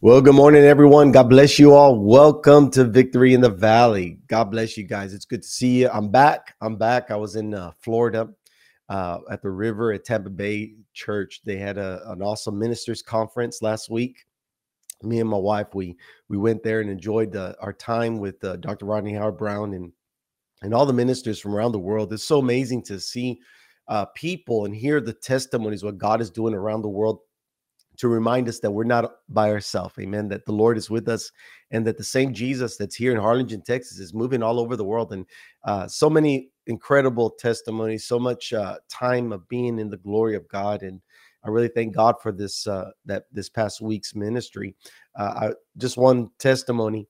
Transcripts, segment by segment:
Well, good morning, everyone. God bless you all. Welcome to Victory in the Valley. God bless you guys. It's good to see you. I'm back. I'm back. I was in uh, Florida uh, at the river at Tampa Bay Church. They had a, an awesome ministers conference last week. Me and my wife, we we went there and enjoyed uh, our time with uh, Dr. Rodney Howard Browne and and all the ministers from around the world. It's so amazing to see uh, people and hear the testimonies what God is doing around the world to remind us that we're not by ourselves. Amen. That the Lord is with us and that the same Jesus that's here in Harlingen, Texas is moving all over the world. And uh, so many incredible testimonies, so much uh, time of being in the glory of God. And I really thank God for this, uh, that this past week's ministry. Uh, I, just one testimony.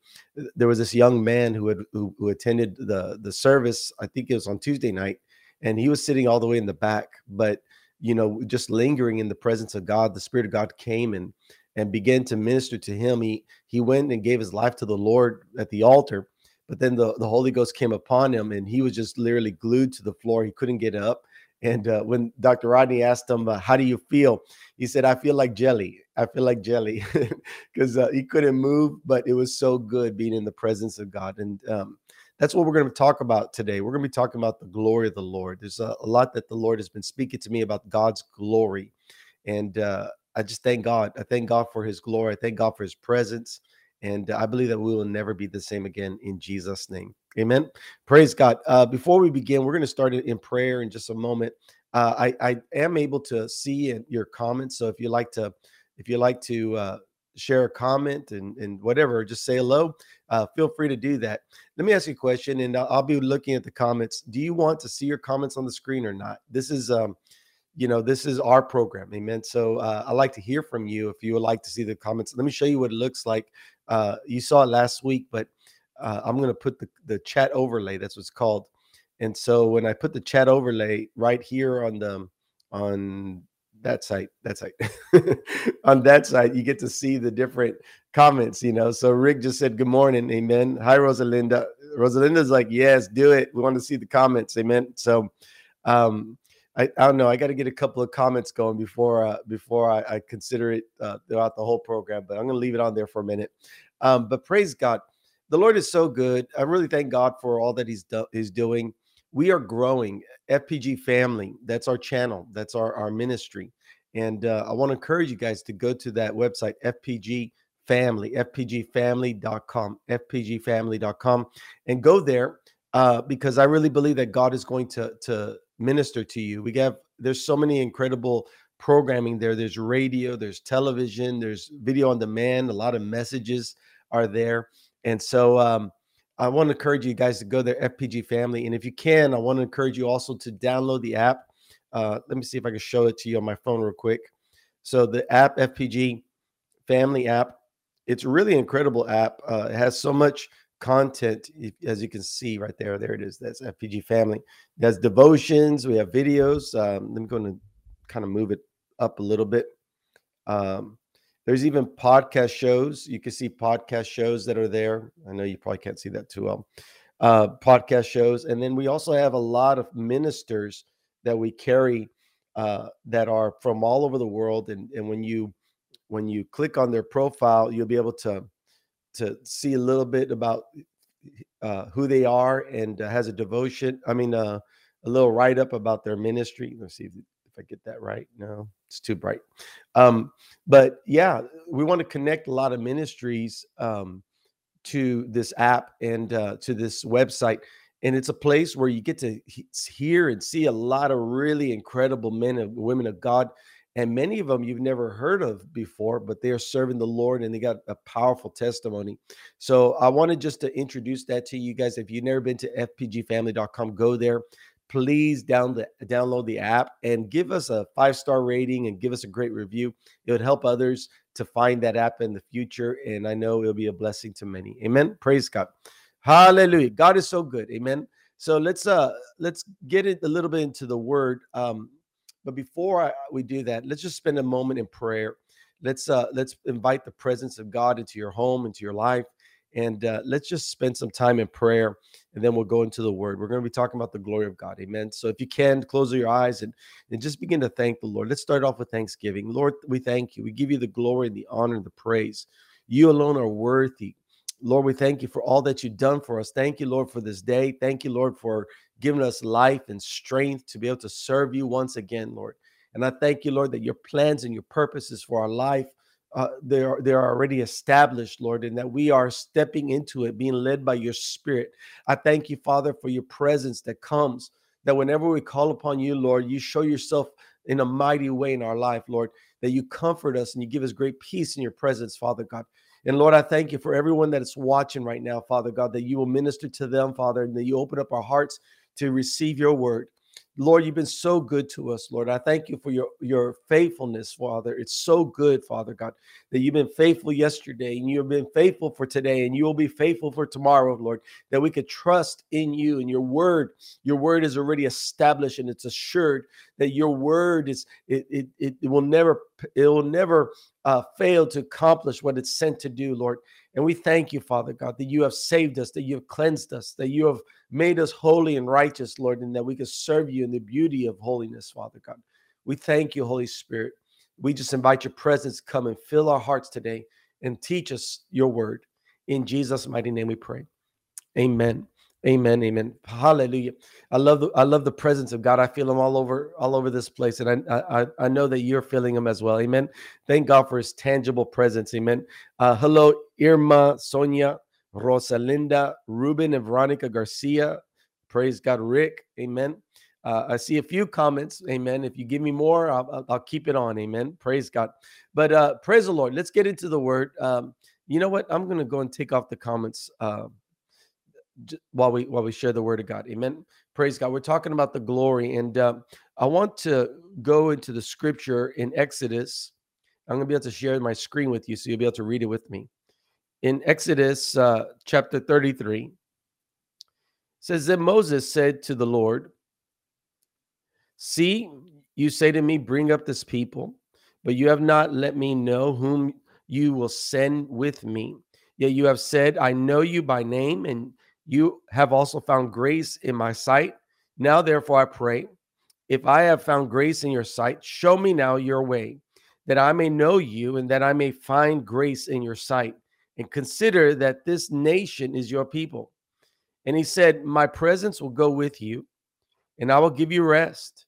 There was this young man who had, who, who attended the, the service. I think it was on Tuesday night and he was sitting all the way in the back, but you know, just lingering in the presence of God, the Spirit of God came and and began to minister to him. He he went and gave his life to the Lord at the altar, but then the, the Holy Ghost came upon him and he was just literally glued to the floor. He couldn't get up. And uh, when Dr. Rodney asked him, uh, "How do you feel?" he said, "I feel like jelly. I feel like jelly," because uh, he couldn't move, but it was so good being in the presence of God. And um, that's what we're going to talk about today. We're going to be talking about the glory of the Lord. There's a, a lot that the Lord has been speaking to me about God's glory. And uh, I just thank God. I thank God for his glory. I thank God for his presence. And I believe that we will never be the same again in Jesus' name. Amen. Praise God. Uh, before we begin, we're going to start it in prayer in just a moment. Uh, I, I am able to see your comments. So if you like to, if you like to uh, share a comment and, and whatever, just say hello. Uh, feel free to do that. Let me ask you a question, and I'll, I'll, be looking at the comments. Do you want to see your comments on the screen or not? This is, um, you know, this is our program, amen. So uh, I like to hear from you if you would like to see the comments. Let me show you what it looks like. Uh, you saw it last week, but uh, I'm going to put the, the chat overlay. That's what's called. And so when I put the chat overlay right here on the on that site that site. On that site you get to see the different comments you know? So rick just said good morning amen. Hi rosalinda. Rosalinda's like yes do it. We want to see the comments amen. So um i, I don't know i got to get a couple of comments going before uh, before I, I consider it uh, throughout the whole program but i'm gonna leave it on there for a minute. Um but praise god. The lord is so good. I really thank god for all that he's do- he's doing we are growing fpg family that's our channel that's our, our ministry and uh, i want to encourage you guys to go to that website fpg family fpgfamily.com fpgfamily.com and go there uh, because i really believe that god is going to to minister to you. We have there's so many incredible programming there. There's radio there's television there's video on demand a lot of messages are there and so um, I want to encourage you guys to go there, FPG Family. And if you can, I want to encourage you also to download the app. Uh, let me see if I can show it to you on my phone real quick. So the app, FPG Family app, it's a really incredible app. Uh, it has so much content, as you can see right there. There it is. That's FPG Family. It has devotions. We have videos. Um, I'm going to kind of move it up a little bit. Um, there's even podcast shows. You can see podcast shows that are there. I know you probably can't see that too well. Uh, podcast shows, and then we also have a lot of ministers that we carry uh, that are from all over the world. And and when you when you click on their profile, you'll be able to to see a little bit about uh, who they are and uh, has a devotion. I mean, uh, a little write up about their ministry. Let's see if, I get that right. No, it's too bright. Um, but yeah, we want to connect a lot of ministries um, to this app and uh, to this website. And it's a place where you get to hear and see a lot of really incredible men and women of God. And many of them you've never heard of before, but they are serving the Lord and they got a powerful testimony. So I wanted just to introduce that to you guys. If you've never been to fpgfamily.com, go there please down the, download the app and give us a five star rating and give us a great review. It would help others to find that app in the future. And I know it'll be a blessing to many. Amen. Praise God. Hallelujah. God is so good. Amen. So let's uh let's get it a little bit into the word. Um, but before I, we do that, let's just spend a moment in prayer. Let's uh let's invite the presence of God into your home, into your life. And uh, let's just spend some time in prayer and then we'll go into the word. We're going to be talking about the glory of God. Amen. So if you can, close your eyes and, and just begin to thank the Lord. Let's start off with thanksgiving. Lord, we thank you. We give you the glory and the honor and the praise. You alone are worthy. Lord, we thank you for all that you've done for us. Thank you, Lord, for this day. Thank you, Lord, for giving us life and strength to be able to serve you once again, Lord. And I thank you, Lord, that your plans and your purposes for our life uh, they are they are already established, Lord, and that we are stepping into it, being led by your Spirit. I thank you, Father, for your presence that comes. That whenever we call upon you, Lord, you show yourself in a mighty way in our life, Lord. That you comfort us and you give us great peace in your presence, Father God. And Lord, I thank you for everyone that is watching right now, Father God, that you will minister to them, Father, and that you open up our hearts to receive your word. Lord, you've been so good to us, Lord. I thank you for your, your faithfulness, Father. It's so good, Father God, that you've been faithful yesterday and you have been faithful for today and you will be faithful for tomorrow, Lord, that we could trust in you and your word. Your word is already established and it's assured that your word is, it, it, it will never, it will never uh, fail to accomplish what it's sent to do, Lord. And we thank you, Father God, that you have saved us, that you have cleansed us, that you have made us holy and righteous, Lord, and that we can serve you in the beauty of holiness, Father God. We thank you, Holy Spirit. We just invite your presence come and fill our hearts today and teach us your word. In Jesus' mighty name we pray. Amen. Amen. Amen. Hallelujah. I love the I love the presence of God. I feel him all over all over this place. And I I, I know that you're feeling him as well. Amen. Thank God for his tangible presence. Amen. Uh, hello, Irma, Sonia, Rosalinda, Ruben, and Veronica Garcia. Praise God, Rick. Amen. Uh, I see a few comments. Amen. If you give me more, I'll, I'll keep it on. Amen. Praise God. But uh, praise the Lord. Let's get into the word. Um, you know what? I'm going to go and take off the comments. Uh, while we while we share the word of God. Amen. Praise God. We're talking about the glory, and uh, I want to go into the scripture in Exodus. I'm going to be able to share my screen with you, so you'll be able to read it with me. In Exodus uh, chapter 33, says that Moses said to the Lord, "See, you say to me, bring up this people, but you have not let me know whom you will send with me." Yet you have said, I know you by name, and you have also found grace in my sight. Now, therefore, I pray, if I have found grace in your sight, show me now your way, that I may know you and that I may find grace in your sight. And consider that this nation is your people. And he said, My presence will go with you, and I will give you rest.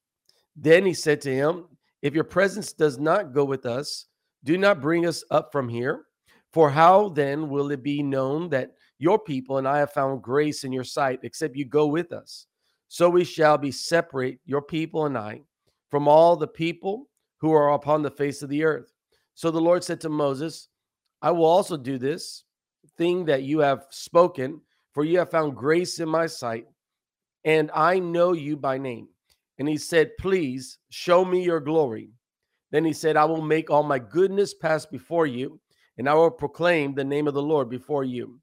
Then he said to him, If your presence does not go with us, do not bring us up from here. For how then will it be known that your people, and I have found grace in your sight, except you go with us. So we shall be separate, your people and I, from all the people who are upon the face of the earth. So the Lord said to Moses, I will also do this thing that you have spoken, for you have found grace in my sight, and I know you by name. And he said, Please show me your glory. Then he said, I will make all my goodness pass before you, and I will proclaim the name of the Lord before you.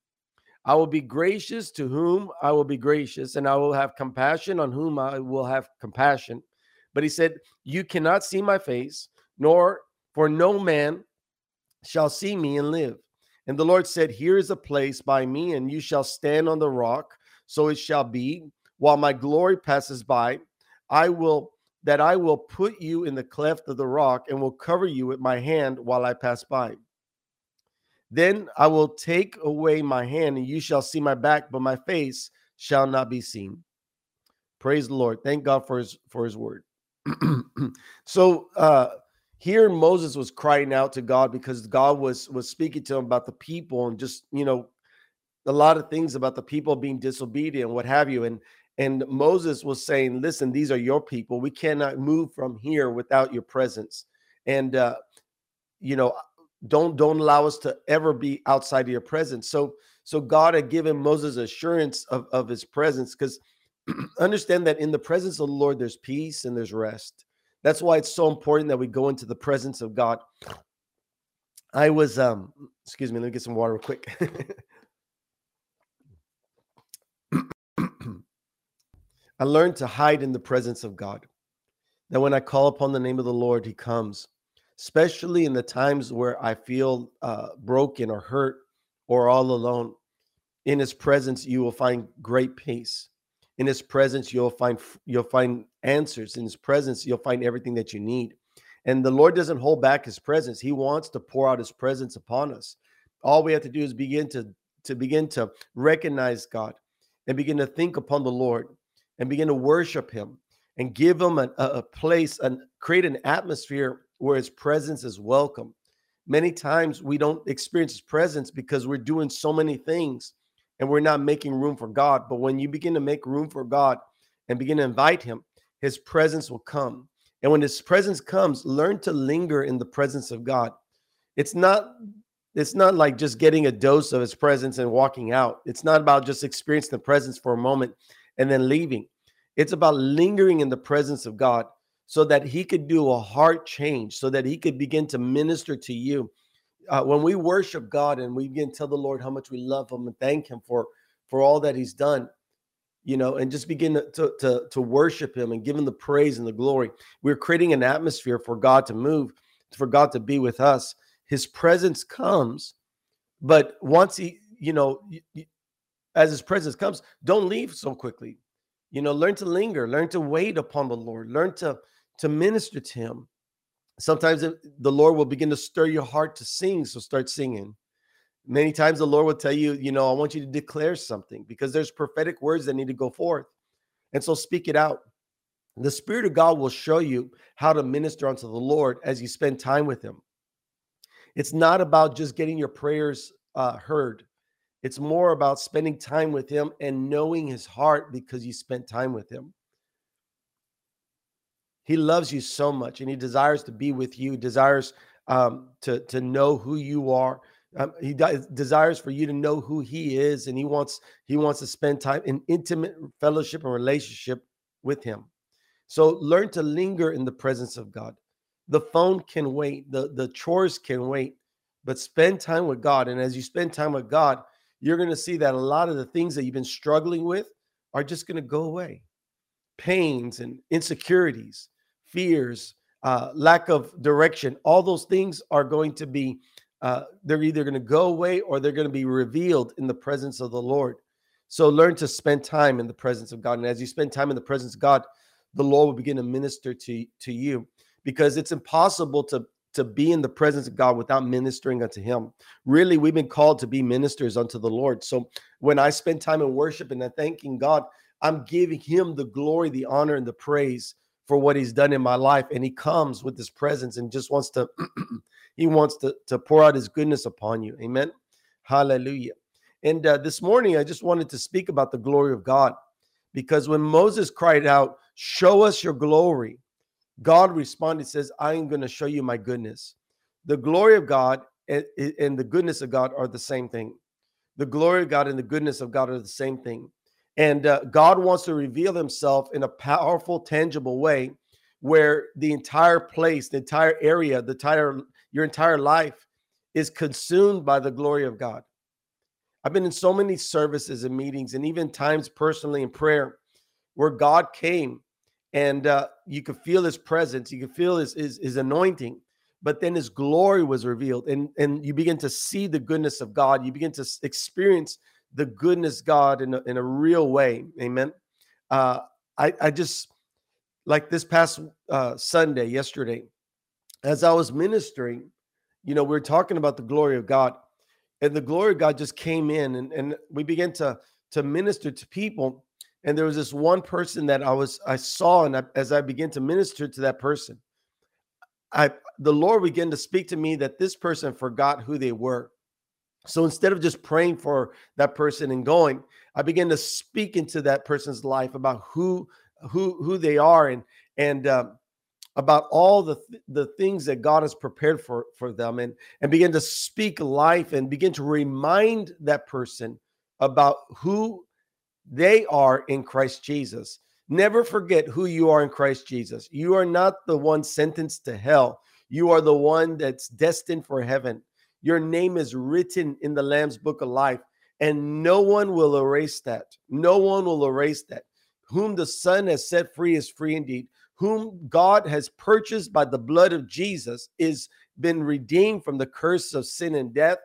I will be gracious to whom I will be gracious, and I will have compassion on whom I will have compassion. But he said, You cannot see my face, nor for no man shall see me and live. And the Lord said, Here is a place by me, and you shall stand on the rock. So it shall be, while my glory passes by, I will that I will put you in the cleft of the rock and will cover you with my hand while I pass by. Then I will take away my hand, and you shall see my back, but my face shall not be seen. Praise the Lord. Thank God for his for his word. so uh here Moses was crying out to God because God was was speaking to him about the people and just you know a lot of things about the people being disobedient, what have you. And and Moses was saying, "Listen, these are your people. We cannot move from here without your presence." And uh, you know, don't don't allow us to ever be outside of your presence. So so god had given moses assurance of, of his presence because understand that in the presence of the lord there's peace and there's rest. That's why it's so important that we go into the presence of god. I was um excuse me let me get some water real quick. i learned to hide in the presence of god that when i call upon the name of the lord he comes especially in the times where I feel uh, broken or hurt or all alone. In His presence, you will find great peace. In His presence, you'll find you'll find answers. In His presence, you'll find everything that you need. And the Lord doesn't hold back His presence. He wants to pour out His presence upon us. All we have to do is begin to to begin to recognize God and begin to think upon the Lord and begin to worship Him and give Him a, a place and create an atmosphere where His presence is welcome. Many times we don't experience His presence because we're doing so many things and we're not making room for God. But when you begin to make room for God and begin to invite Him, His presence will come. And when His presence comes, learn to linger in the presence of God. It's not it's not like just getting a dose of his presence and walking out. It's not about just experiencing the presence for a moment and then leaving. It's about lingering in the presence of God so that he could do a heart change, so that he could begin to minister to you. Uh, when we worship God and we begin to tell the Lord how much we love him and thank him for for all that he's done, you know, and just begin to, to, to worship him and give him the praise and the glory. We're creating an atmosphere for God to move, for God to be with us his presence comes but once he you know as his presence comes don't leave so quickly you know learn to linger learn to wait upon the lord learn to to minister to him. Sometimes the lord will begin to stir your heart to sing so start singing. Many times the lord will tell you you know i want you to declare something because there's prophetic words that need to go forth. And so speak it out. The spirit of god will show you how to minister unto the lord as you spend time with him. It's not about just getting your prayers uh, heard. It's more about spending time with him and knowing his heart because you spent time with him. He loves you so much and he desires to be with you, desires um, to, to know who you are. Um, he desires for you to know who he is and he wants he wants to spend time in intimate fellowship and relationship with him. So learn to linger in the presence of God the phone can wait, the, the chores can wait, but spend time with God. And as you spend time with God, you're going to see that a lot of the things that you've been struggling with are just going to go away. Pains and insecurities, fears, uh, lack of direction, all those things are going to be, uh, they're either going to go away or they're going to be revealed in the presence of the Lord. So learn to spend time in the presence of God. And as you spend time in the presence of God, the Lord will begin to minister to, to you because it's impossible to to be in the presence of God without ministering unto him. Really, we've been called to be ministers unto the Lord. So when I spend time in worship and I'm thanking God, I'm giving him the glory, the honor, and the praise for what he's done in my life. And he comes with his presence and just wants to, he wants to, to pour out his goodness upon you. Amen. Hallelujah. And uh, this morning, I just wanted to speak about the glory of God because when Moses cried out, Show us your glory, God responded, says, I am going to show you my goodness. The glory of God and, and, the goodness of God are the same thing. The glory of God and the goodness of God are the same thing. And uh, God wants to reveal himself in a powerful, tangible way where the entire place, the entire area, the entire your entire life is consumed by the glory of God. I've been in so many services and meetings and even times personally in prayer where God came and uh, you could feel his presence you could feel his, his, his anointing but then his glory was revealed and and you begin to see the goodness of god you begin to experience the goodness god in a, in a real way amen uh, i i just like this past uh, sunday yesterday as i was ministering you know we were talking about the glory of god and the glory of god just came in and, and we began to to minister to people and there was this one person that I was I saw, and I, as I began to minister to that person, I the Lord began to speak to me that this person forgot who they were. So instead of just praying for that person and going, I began to speak into that person's life about who who who they are and and um, about all the the things that God has prepared for for them and and begin to speak life and begin to remind that person about who they are in Christ Jesus. Never forget who you are in Christ Jesus. You are not the one sentenced to hell. You are the one that's destined for heaven. Your name is written in the Lamb's book of life, and no one will erase that. No one will erase that. Whom the Son has set free is free indeed. Whom God has purchased by the blood of Jesus is been redeemed from the curse of sin and death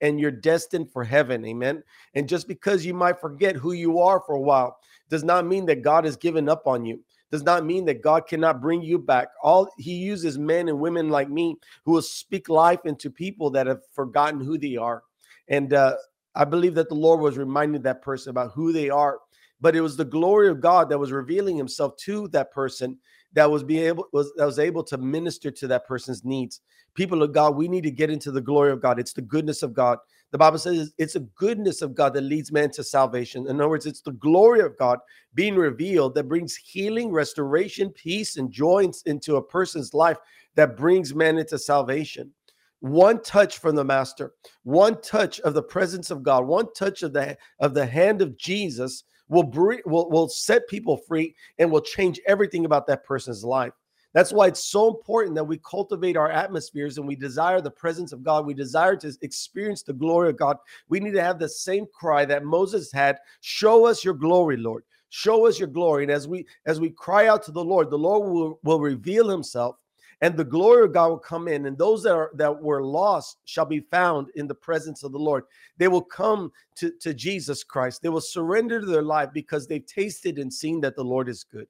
and you're destined for heaven. Amen. And just because you might forget who you are for a while does not mean that God has given up on you. Does not mean that God cannot bring you back. All he uses men and women like me who will speak life into people that have forgotten who they are. and uh, I believe that the Lord was reminding that person about who they are. But it was the glory of God that was revealing Himself to that person that was being able was that was able to minister to that person's needs. People of God, we need to get into the glory of God. It's the goodness of God. The Bible says it's a goodness of God that leads man to salvation. In other words, it's the glory of God being revealed that brings healing, restoration, peace, and joy into a person's life that brings man into salvation. One touch from the master, one touch of the presence of God, one touch of the of the hand of Jesus will bring will, will set people free and will change everything about that person's life. That's why it's so important that we cultivate our atmospheres and we desire the presence of God. We desire to experience the glory of God. We need to have the same cry that Moses had, show us your glory, Lord. Show us your glory. And as we as we cry out to the Lord, the Lord will, will reveal himself and the glory of God will come in, and those that are that were lost shall be found in the presence of the Lord. They will come to, to Jesus Christ. They will surrender their life because they've tasted and seen that the Lord is good.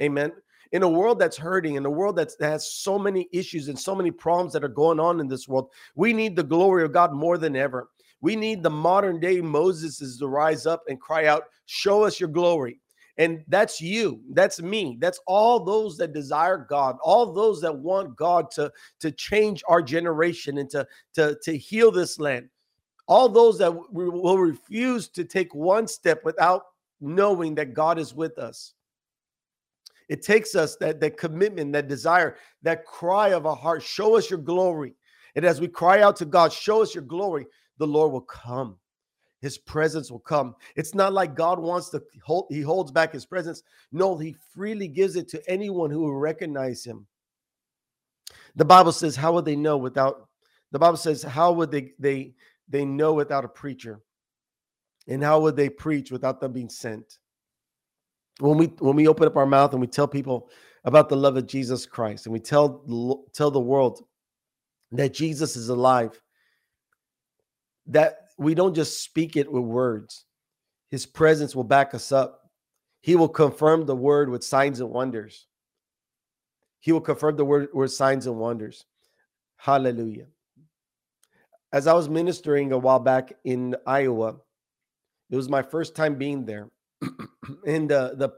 Amen. In a world that's hurting, in a world that's, that has so many issues and so many problems that are going on in this world, we need the glory of God more than ever. We need the modern day Moses to rise up and cry out, Show us your glory. And that's you. That's me. That's all those that desire God, all those that want God to, to change our generation and to, to, to heal this land. All those that will refuse to take one step without knowing that God is with us. It takes us that, that commitment, that desire, that cry of our heart, show us your glory. And as we cry out to God, show us your glory, the Lord will come his presence will come. It's not like God wants to hold, he holds back his presence. No, he freely gives it to anyone who will recognize him. The Bible says, How would they know without the Bible says, How would they they they know without a preacher? And how would they preach without them being sent? When we when we open up our mouth and we tell people about the love of Jesus Christ and we tell tell the world that Jesus is alive, that we don't just speak it with words. His presence will back us up. He will confirm the word with signs and wonders. He will confirm the word with signs and wonders. Hallelujah. As I was ministering a while back in Iowa, it was my first time being there. And uh, the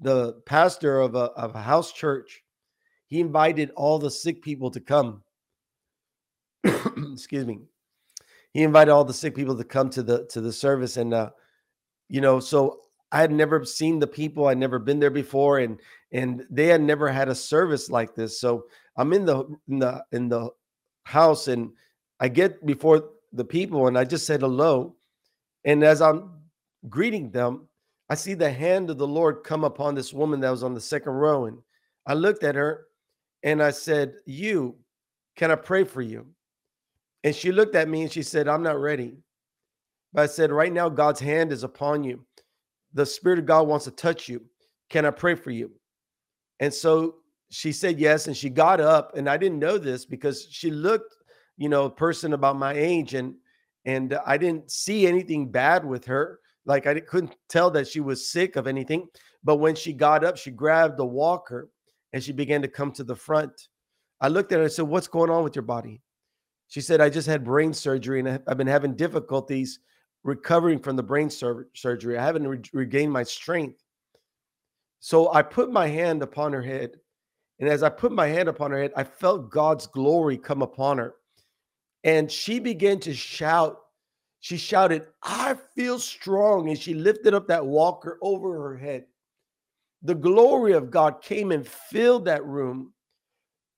the pastor of a, of a house church, he invited all the sick people to come. Excuse me he invited all the sick people to come to the to the service and uh you know so i had never seen the people i'd never been there before and and they had never had a service like this so i'm in the in the in the house and i get before the people and i just said hello and as i'm greeting them i see the hand of the lord come upon this woman that was on the second row and i looked at her and i said you can i pray for you and she looked at me and she said, I'm not ready. But I said, Right now, God's hand is upon you. The Spirit of God wants to touch you. Can I pray for you? And so she said yes. And she got up. And I didn't know this because she looked, you know, a person about my age. And and I didn't see anything bad with her. Like I couldn't tell that she was sick of anything. But when she got up, she grabbed the walker and she began to come to the front. I looked at her and said, What's going on with your body? She said, I just had brain surgery and I've been having difficulties recovering from the brain sur- surgery. I haven't re- regained my strength. So I put my hand upon her head. And as I put my hand upon her head, I felt God's glory come upon her. And she began to shout. She shouted, I feel strong. And she lifted up that walker over her head. The glory of God came and filled that room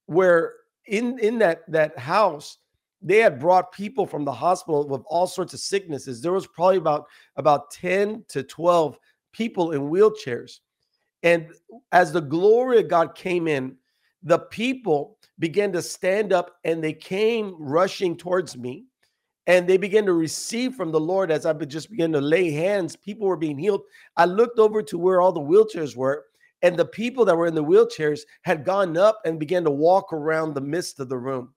where in, in that, that house, they had brought people from the hospital with all sorts of sicknesses. There was probably about about 10 to 12 people in wheelchairs. And as the glory of God came in, the people began to stand up and they came rushing towards me and they began to receive from the Lord as I just began to lay hands. People were being healed. I looked over to where all the wheelchairs were, and the people that were in the wheelchairs had gone up and began to walk around the midst of the room.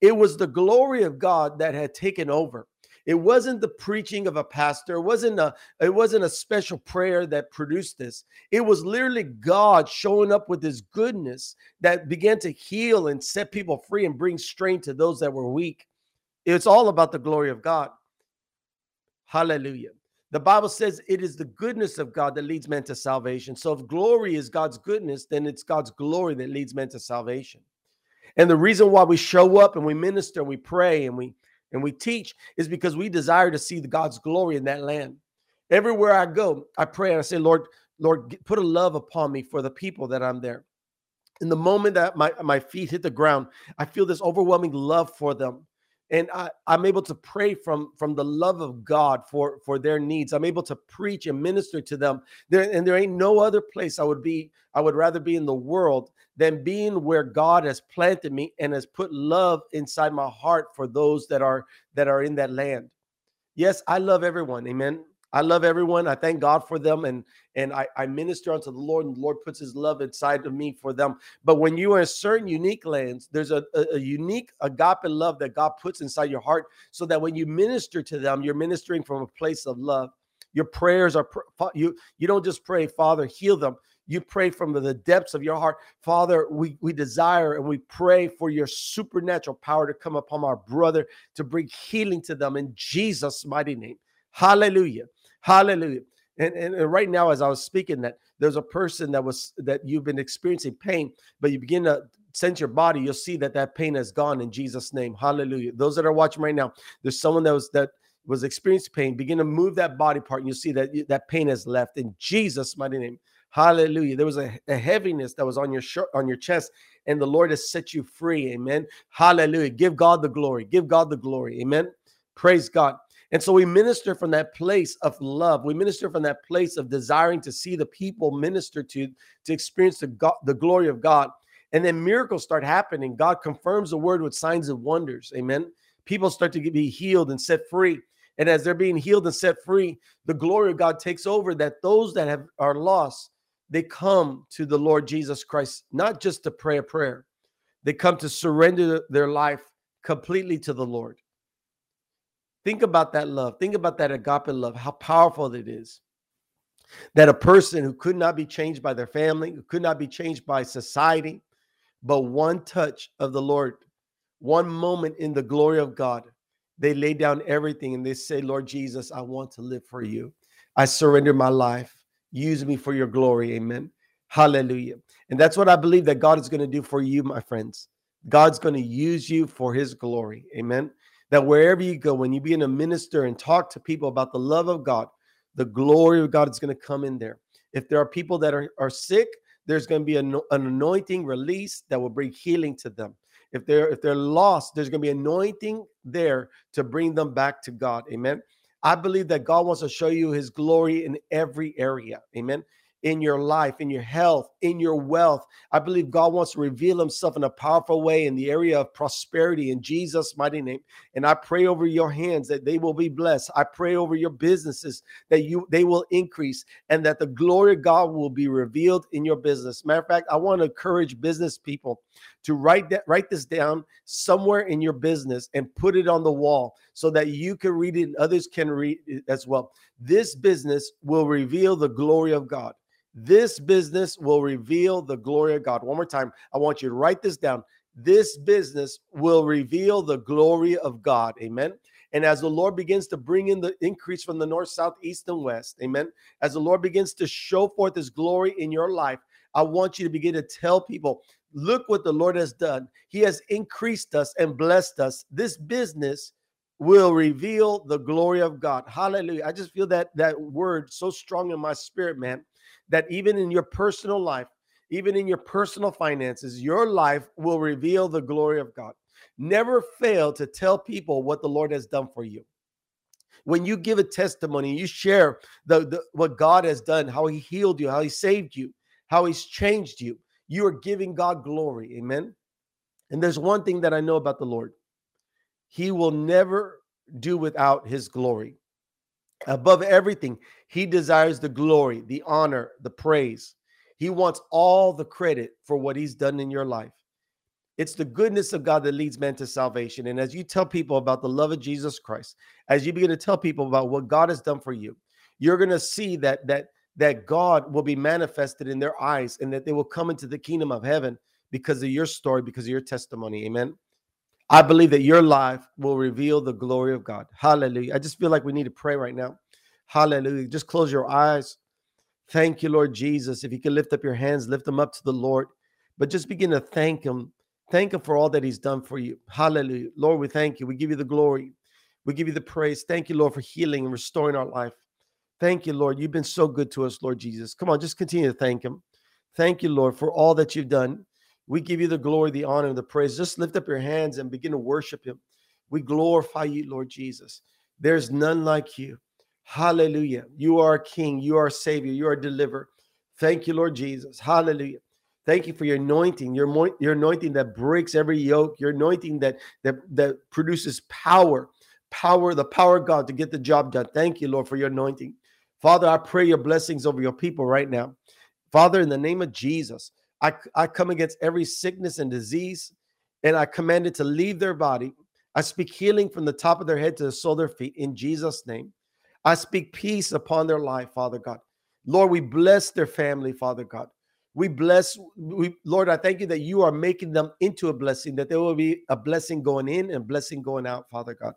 It was the glory of God that had taken over. It wasn't the preaching of a pastor. It wasn't a it wasn't a special prayer that produced this. It was literally God showing up with his goodness that began to heal and set people free and bring strength to those that were weak. It's all about the glory of God. Hallelujah. The Bible says it is the goodness of God that leads men to salvation. So if glory is God's goodness, then it's God's glory that leads men to salvation. And the reason why we show up and we minister we pray and we and we teach is because we desire to see God's glory in that land. Everywhere I go, I pray and I say, Lord, Lord, put a love upon me for the people that I'm there. In the moment that my, my feet hit the ground, I feel this overwhelming love for them and I, am able to pray from from the love of God for for their needs. I'm able to preach and minister to them. There and there ain't no other place I would be. I would rather be in the world than being where God has planted me and has put love inside my heart for those that are that are in that land. Yes, I love everyone. Amen. I love everyone. I thank God for them and and I, I minister unto the Lord and the Lord puts his love inside of me for them. But when you are in certain unique lands, there's a, a, a unique agape love that God puts inside your heart so that when you minister to them, you're ministering from a place of love. Your prayers are you you don't just pray, Father, heal them. You pray from the depths of your heart. Father, we, we desire and we pray for your supernatural power to come upon our brother to bring healing to them in Jesus' mighty name. Hallelujah. Hallelujah. And, and, and, right now, as I was speaking, that there's a person that was that you've been experiencing pain, but you begin to sense your body, you'll see that that pain has gone in Jesus' name. Hallelujah. Those that are watching right now, there's someone that was that was experiencing pain. Begin to move that body part, and you'll see that that pain has left in Jesus' mighty name. Hallelujah. There was a, a heaviness that was on your shirt, on your chest, and the Lord has set you free. Amen. Hallelujah. Give God the glory. Give God the glory. Amen. Praise God. And so we minister from that place of love. We minister from that place of desiring to see the people minister to, to experience the, God, the glory of God. And then miracles start happening. God confirms the word with signs and wonders. Amen. People start to be healed and set free. And as they're being healed and set free, the glory of God takes over that those that have are lost, they come to the Lord Jesus Christ, not just to pray a prayer. They come to surrender their life completely to the Lord. Think about that love. Think about that agape love, how powerful it is. That a person who could not be changed by their family, who could not be changed by society, but one touch of the Lord, one moment in the glory of God, they lay down everything and they say, Lord Jesus, I want to live for you. I surrender my life. Use me for your glory. Amen. Hallelujah. And that's what I believe that God is going to do for you, my friends. God's going to use you for his glory. Amen that wherever you go, when you begin to minister and talk to people about the love of God, the glory of God is going to come in there. If there are people that are, are sick, there's going to be an, an anointing release that will bring healing to them. If they're if they're lost, there's going to be anointing there to bring them back to God. Amen. I believe that God wants to show you his glory in every area. Amen in your life, in your health, in your wealth. I believe God wants to reveal himself in a powerful way in the area of prosperity in Jesus' mighty name. And I pray over your hands that they will be blessed. I pray over your businesses that you they will increase and that the glory of God will be revealed in your business. Matter of fact, I want to encourage business people to write that write this down somewhere in your business and put it on the wall so that you can read it and others can read it as well. This business will reveal the glory of God. This business will reveal the glory of God. One more time, I want you to write this down. This business will reveal the glory of God. Amen. And as the Lord begins to bring in the increase from the north, south, east, and west, amen. As the Lord begins to show forth his glory in your life, I want you to begin to tell people, look what the Lord has done. He has increased us and blessed us. This business will reveal the glory of God. Hallelujah. I just feel that that word so strong in my spirit, man that even in your personal life, even in your personal finances, your life will reveal the glory of God. Never fail to tell people what the Lord has done for you. When you give a testimony, you share the, the what God has done, how He healed you, how He saved you, how He's changed you. You are giving God glory. Amen. And there's one thing that I know about the Lord He will never do without His glory. Above everything, he desires the glory, the honor, the praise. He wants all the credit for what he's done in your life. It's the goodness of God that leads men to salvation. And as you tell people about the love of Jesus Christ, as you begin to tell people about what God has done for you, you're going to see that that that God will be manifested in their eyes and that they will come into the kingdom of heaven because of your story, because of your testimony. Amen. I believe that your life will reveal the glory of God. Hallelujah. I just feel like we need to pray right now. Hallelujah. Just close your eyes. Thank you, Lord Jesus. If you can lift up your hands, lift them up to the Lord, but just begin to thank Him. Thank Him for all that He's done for you. Hallelujah. Lord, we thank you. We give you the glory. We give you the praise. Thank you, Lord, for healing and restoring our life. Thank you, Lord. You've been so good to us, Lord Jesus. Come on, just continue to thank Him. Thank you, Lord, for all that you've done. We give you the glory, the honor, and the praise. Just lift up your hands and begin to worship Him. We glorify you, Lord Jesus. There's none like you. Hallelujah. You are King. You are Savior. You are deliverer. Thank you, Lord Jesus. Hallelujah. Thank you for your anointing, your, your anointing that breaks every yoke, your anointing that, that, that produces power, power, the power of God to get the job done. Thank you, Lord, for your anointing. Father, I pray your blessings over your people right now. Father, in the name of Jesus, I, I come against every sickness and disease, and I command it to leave their body. I speak healing from the top of their head to the sole of their feet in Jesus' name. I speak peace upon their life, Father God. Lord, we bless their family, Father God. We bless, we, Lord, I thank you that you are making them into a blessing, that there will be a blessing going in and blessing going out, Father God.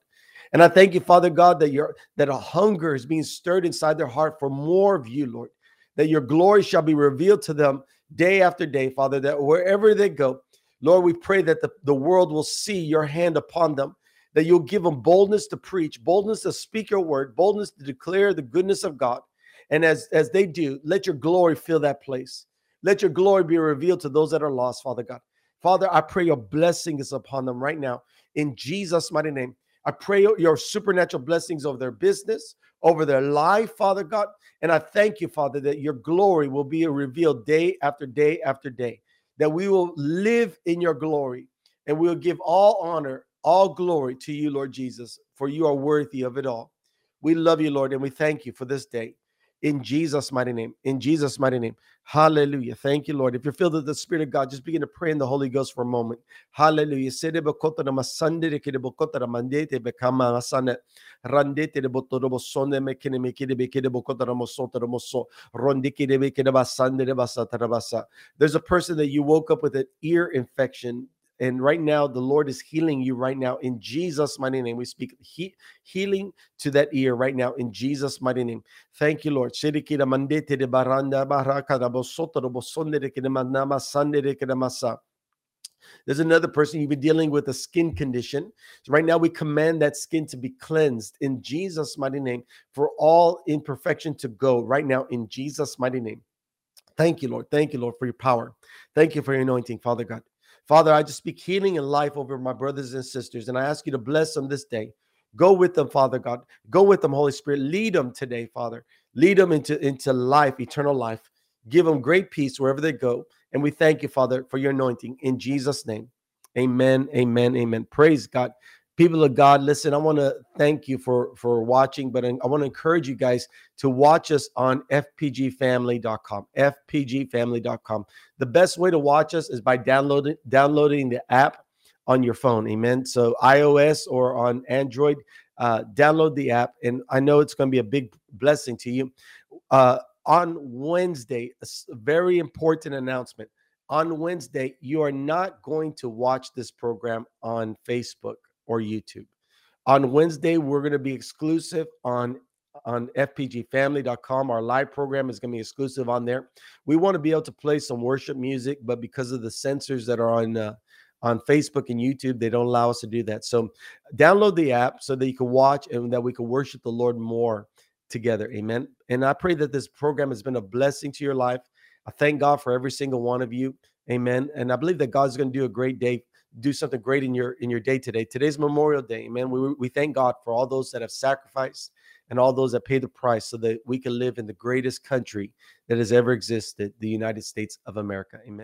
And I thank you, Father God, that your that a hunger is being stirred inside their heart for more of you, Lord. That your glory shall be revealed to them day after day, Father, that wherever they go, Lord, we pray that the, the world will see your hand upon them, that you'll give them boldness to preach, boldness to speak your word, boldness to declare the goodness of God. And as, as they do, let your glory fill that place. Let your glory be revealed to those that are lost, Father God. Father, I pray your blessing is upon them right now in Jesus' mighty name. I pray your supernatural blessings over their business, over their life, Father God. And I thank you, Father, that your glory will be revealed day after day after day, that we will live in your glory and we'll give all honor, all glory to you, Lord Jesus, for you are worthy of it all. We love you, Lord, and we thank you for this day in Jesus' mighty name. In Jesus' mighty name. Hallelujah. Thank you, Lord. If you're filled with the Spirit of God, just begin to pray in the Holy Ghost for a moment. Hallelujah. There's a person that you woke up with an ear infection and right now, the Lord is healing you right now in Jesus' mighty name. We speak he- healing to that ear right now in Jesus' mighty name. Thank you, Lord. There's another person you've been dealing with a skin condition. So right now, we command that skin to be cleansed in Jesus' mighty name for all imperfection to go right now in Jesus' mighty name. Thank you, Lord. Thank you, Lord, for your power. Thank you for your anointing, Father God. Father, I just speak healing and life over my brothers and sisters, and I ask you to bless them this day. Go with them, Father God. Go with them, Holy Spirit. Lead them today, Father. Lead them into, into life, eternal life. Give them great peace wherever they go. And we thank you, Father, for your anointing in Jesus' name. Amen. Amen. Amen. Praise God people of god listen i want to thank you for for watching but i want to encourage you guys to watch us on fpgfamily.com fpgfamily.com the best way to watch us is by downloading downloading the app on your phone amen? So ios or on android uh, download the app and i know it's going to be a big blessing to you. Uh, on wednesday a very important announcement. On wednesday you are not going to watch this program on facebook or YouTube. On Wednesday, we're going to be exclusive on on fpgfamily.com. Our live program is going to be exclusive on there. We want to be able to play some worship music, but because of the censors that are on uh, on Facebook and YouTube, they don't allow us to do that. So download the app so that you can watch and that we can worship the Lord more together. Amen. And I pray that this program has been a blessing to your life. I thank God for every single one of you. Amen. And I believe that God's going to do a great day do something great in your in your day today. Today's Memorial Day, man. We we thank God for all those that have sacrificed and all those that pay the price so that we can live in the greatest country that has ever existed, the United States of America. Amen.